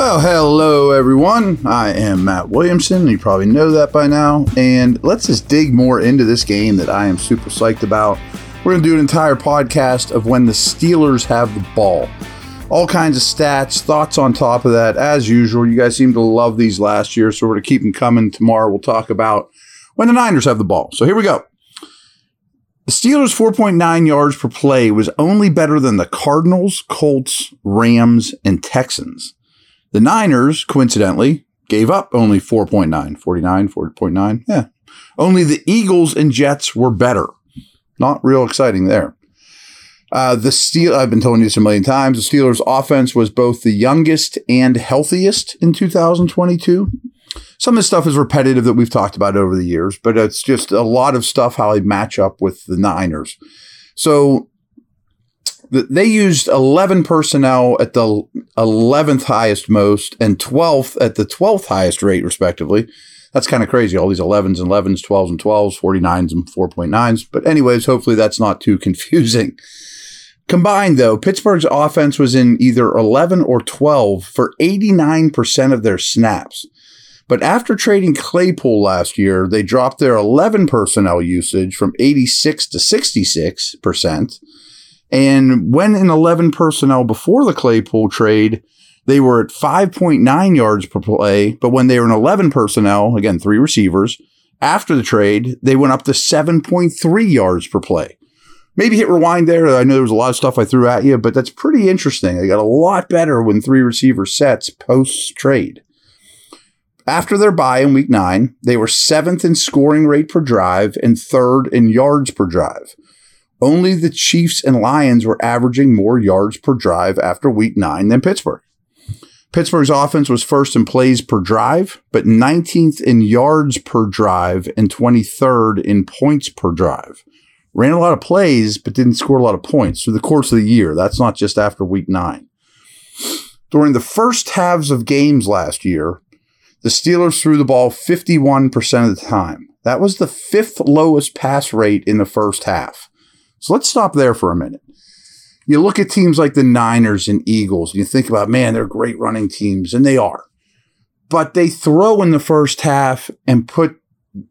Well, hello everyone. I am Matt Williamson. You probably know that by now. And let's just dig more into this game that I am super psyched about. We're going to do an entire podcast of when the Steelers have the ball. All kinds of stats, thoughts on top of that. As usual, you guys seem to love these last year, so we're going to keep them coming. Tomorrow, we'll talk about when the Niners have the ball. So here we go. The Steelers' 4.9 yards per play was only better than the Cardinals, Colts, Rams, and Texans. The Niners, coincidentally, gave up only 4.9, 49, 4.9. Yeah. Only the Eagles and Jets were better. Not real exciting there. Uh, the Steel, I've been telling you this a million times. The Steelers' offense was both the youngest and healthiest in 2022. Some of this stuff is repetitive that we've talked about over the years, but it's just a lot of stuff how they match up with the Niners. So they used 11 personnel at the 11th highest most and 12th at the 12th highest rate, respectively. That's kind of crazy. All these 11s and 11s, 12s and 12s, 49s and 4.9s. But, anyways, hopefully that's not too confusing. Combined, though, Pittsburgh's offense was in either 11 or 12 for 89% of their snaps. But after trading Claypool last year, they dropped their 11 personnel usage from 86 to 66%. And when in 11 personnel before the Claypool trade, they were at 5.9 yards per play. But when they were in 11 personnel, again, three receivers, after the trade, they went up to 7.3 yards per play. Maybe hit rewind there. I know there was a lot of stuff I threw at you, but that's pretty interesting. They got a lot better when three receiver sets post trade. After their bye in week nine, they were seventh in scoring rate per drive and third in yards per drive. Only the Chiefs and Lions were averaging more yards per drive after week nine than Pittsburgh. Pittsburgh's offense was first in plays per drive, but 19th in yards per drive and 23rd in points per drive. Ran a lot of plays, but didn't score a lot of points through the course of the year. That's not just after week nine. During the first halves of games last year, the Steelers threw the ball 51% of the time. That was the fifth lowest pass rate in the first half. So let's stop there for a minute. You look at teams like the Niners and Eagles, and you think about, man, they're great running teams, and they are. But they throw in the first half and put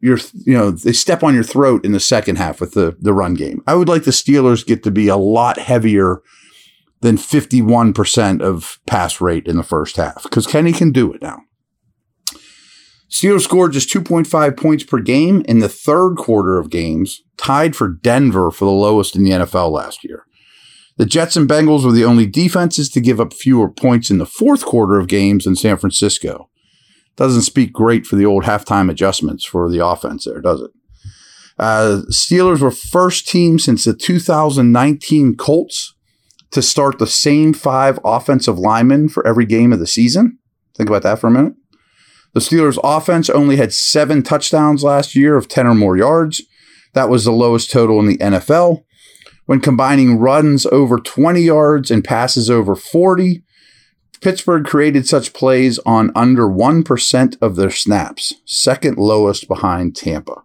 your, you know, they step on your throat in the second half with the, the run game. I would like the Steelers get to be a lot heavier than 51% of pass rate in the first half because Kenny can do it now. Steelers scored just 2.5 points per game in the third quarter of games, tied for Denver for the lowest in the NFL last year. The Jets and Bengals were the only defenses to give up fewer points in the fourth quarter of games than San Francisco. Doesn't speak great for the old halftime adjustments for the offense there, does it? Uh, Steelers were first team since the 2019 Colts to start the same five offensive linemen for every game of the season. Think about that for a minute. The Steelers' offense only had seven touchdowns last year of 10 or more yards. That was the lowest total in the NFL. When combining runs over 20 yards and passes over 40, Pittsburgh created such plays on under 1% of their snaps, second lowest behind Tampa.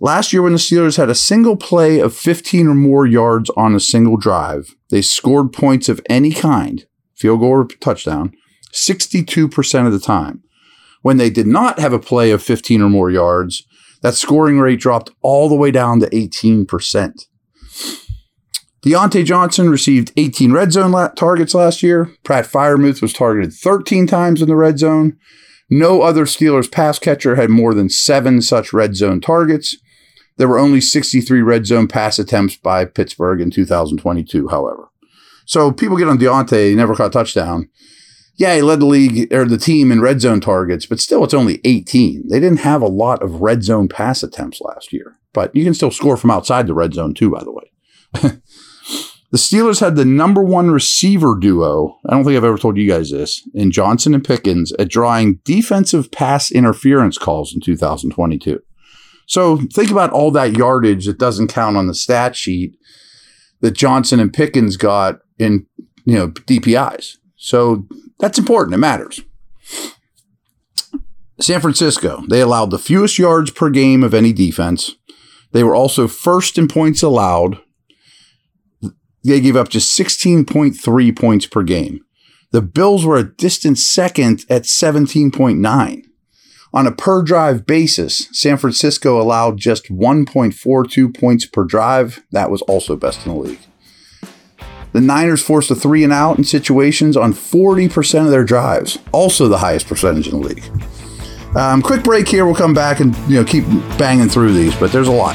Last year, when the Steelers had a single play of 15 or more yards on a single drive, they scored points of any kind, field goal or touchdown, 62% of the time. When they did not have a play of 15 or more yards, that scoring rate dropped all the way down to 18%. Diontae Johnson received 18 red zone la- targets last year. Pat Freiermuth was targeted 13 times in the red zone. No other Steelers pass catcher had more than seven such red zone targets. There were only 63 red zone pass attempts by Pittsburgh in 2022, however. So people get on Diontae, he never caught a touchdown. Yeah, he led the league or the team in red zone targets, but still it's only 18. They didn't have a lot of red zone pass attempts last year, but you can still score from outside the red zone too, by the way. The Steelers had the number one receiver duo. I don't think I've ever told you guys this in Johnson and Pickens at drawing defensive pass interference calls in 2022. So think about all that yardage that doesn't count on the stat sheet that Johnson and Pickens got in, you know, DPIs. So that's important. It matters. San Francisco, they allowed the fewest yards per game of any defense. They were also first in points allowed they gave up just 16.3 points per game. The Bills were a distant second at 17.9. On a per drive basis, San Francisco allowed just 1.42 points per drive. That was also best in the league. The Niners forced a three and out in situations on 40% of their drives, also the highest percentage in the league. Um, quick break here. We'll come back and you know keep banging through these, but there's a lot.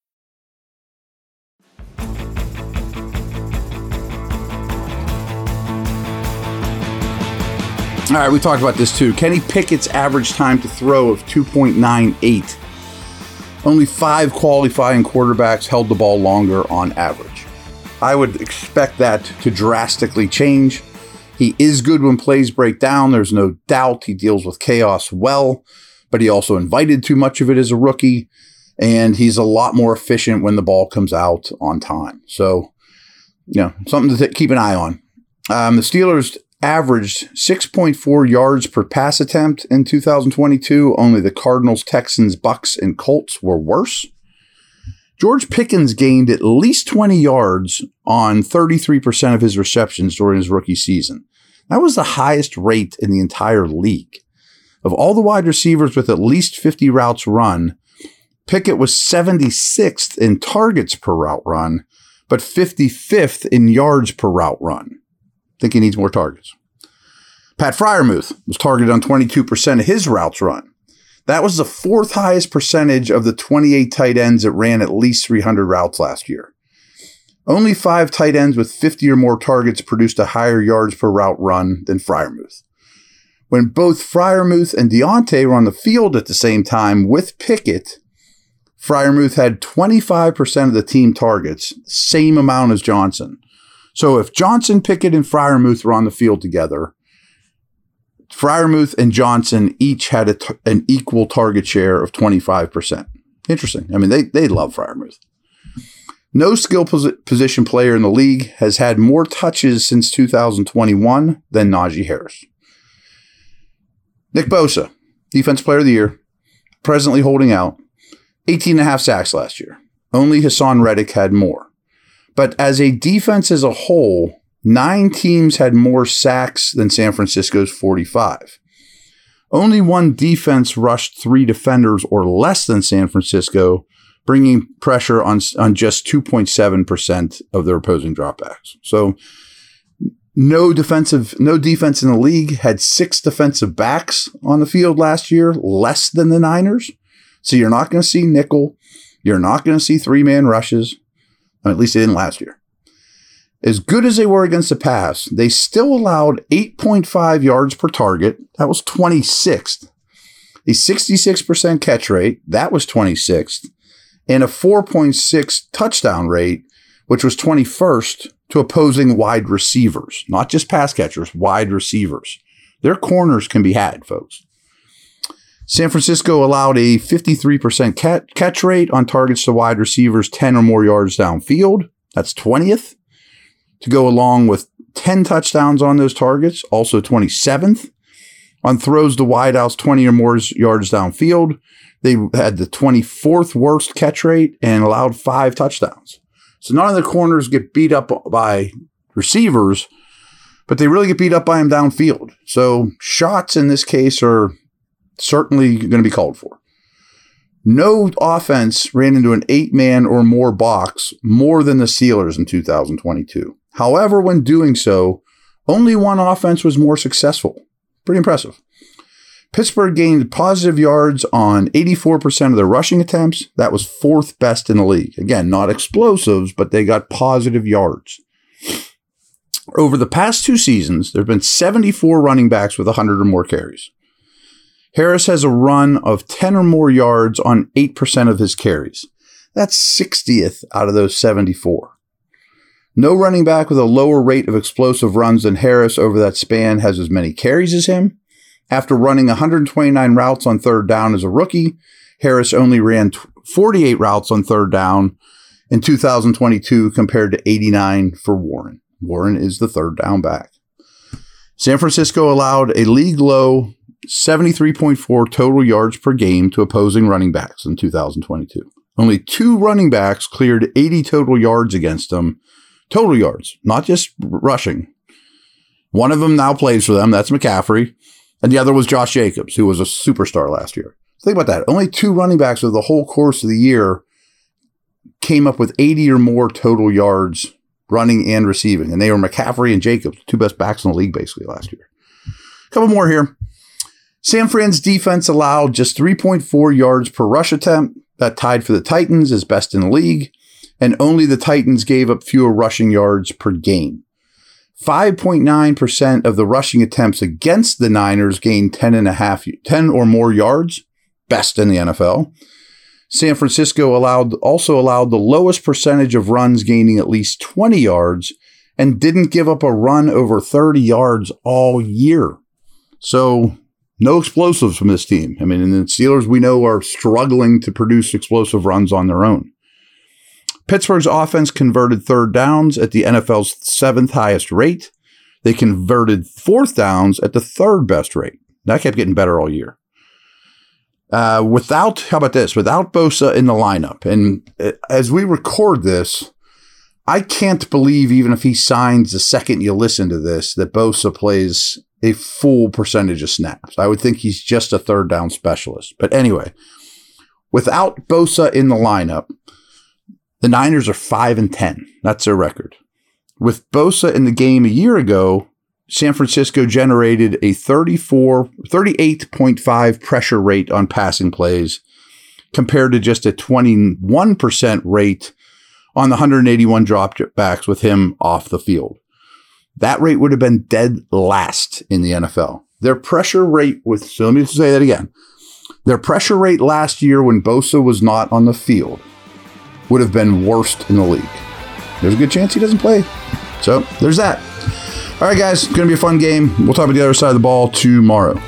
All right, we talked about this too. Kenny Pickett's average time to throw of 2.98. Only five qualifying quarterbacks held the ball longer on average. I would expect that to drastically change. He is good when plays break down, there's no doubt. He deals with chaos well, but he also invited too much of it as a rookie, and he's a lot more efficient when the ball comes out on time. So, you know, something to th- keep an eye on. Um, the Steelers averaged 6.4 yards per pass attempt in 2022. Only the Cardinals, Texans, Bucks, and Colts were worse. George Pickens gained at least 20 yards on 33% of his receptions during his rookie season. That was the highest rate in the entire league. Of all the wide receivers with at least 50 routes run, Pickett was 76th in targets per route run, but 55th in yards per route run. Think he needs more targets. Pat Freiermuth was targeted on 22% of his routes run. That was the fourth highest percentage of the 28 tight ends that ran at least 300 routes last year. Only five tight ends with 50 or more targets produced a higher yards per route run than Freiermuth. When both Freiermuth and Diontae were on the field at the same time with Pickett, Freiermuth had 25% of the team targets, same amount as Johnson. So if Johnson, Pickett, and Freiermuth were on the field together, Freiermuth and Johnson each had an equal target share of 25%. Interesting. I mean, they, they love Freiermuth. No skill pos- position player in the league has had more touches since 2021 than Najee Harris. Nick Bosa, Defense Player of the Year, presently holding out, 18 and a half sacks last year. Only Haason Reddick had more. But as a defense as a whole, nine teams had more sacks than San Francisco's 45. Only one defense rushed three defenders or less than San Francisco, bringing pressure on, on just 2.7% of their opposing dropbacks. So no defensive, no defense in the league had six defensive backs on the field last year, less than the Niners. So you're not going to see nickel. You're not going to see three man rushes. At least they didn't last year. As good as they were against the pass, they still allowed 8.5 yards per target. That was 26th. A 66% catch rate. That was 26th. And a 4.6 touchdown rate, which was 21st to opposing wide receivers, not just pass catchers, wide receivers. Their corners can be had, folks. San Francisco allowed a 53% catch rate on targets to wide receivers 10 or more yards downfield. That's 20th. To go along with 10 touchdowns on those targets, also 27th. On throws to wideouts 20 or more yards downfield, they had the 24th worst catch rate and allowed five touchdowns. So none of the corners get beat up by receivers, but they really get beat up by them downfield. So shots in this case are certainly going to be called for. No offense ran into an eight man or more box more than the Steelers in 2022. However, when doing so, only one offense was more successful. Pretty impressive. Pittsburgh gained positive yards on 84% of their rushing attempts. That was fourth best in the league. Again, not explosives, but they got positive yards. Over the past two seasons, there have been 74 running backs with 100 or more carries. Harris has a run of 10 or more yards on 8% of his carries. That's 60th out of those 74. No running back with a lower rate of explosive runs than Harris over that span has as many carries as him. After running 129 routes on third down as a rookie, Harris only ran 48 routes on third down in 2022 compared to 89 for Warren. Warren is the third down back. San Francisco allowed a league low 73.4 total yards per game to opposing running backs in 2022. Only two running backs cleared 80 total yards against them. Total yards, not just rushing. One of them now plays for them. That's McCaffrey. And the other was Josh Jacobs, who was a superstar last year. Think about that. Only two running backs over the whole course of the year came up with 80 or more total yards running and receiving. And they were McCaffrey and Jacobs, two best backs in the league basically last year. A couple more here. San Fran's defense allowed just 3.4 yards per rush attempt. That tied for the Titans as best in the league. And only the Titans gave up fewer rushing yards per game. 5.9% of the rushing attempts against the Niners gained 10 and a half, 10 or more yards, best in the NFL. San Francisco allowed also allowed the lowest percentage of runs gaining at least 20 yards and didn't give up a run over 30 yards all year. So no explosives from this team. I mean, and the Steelers we know are struggling to produce explosive runs on their own. Pittsburgh's offense converted third downs at the NFL's seventh highest rate. They converted fourth downs at the third best rate. That kept getting better all year. Uh, without, how about this? Without Bosa in the lineup, and uh, as we record this, I can't believe even if he signs the second you listen to this that Bosa plays a full percentage of snaps. I would think he's just a third down specialist. But anyway, without Bosa in the lineup, the Niners are 5 and 10. That's their record. With Bosa in the game a year ago, San Francisco generated a 34 38.5 pressure rate on passing plays compared to just a 21% rate on the 181 dropbacks with him off the field. That rate would have been dead last in the NFL. Their pressure rate with, so let me say that again. Their pressure rate last year when Bosa was not on the field would have been worst in the league. There's a good chance he doesn't play. So there's that. All right, guys, going to be a fun game. We'll talk about the other side of the ball tomorrow.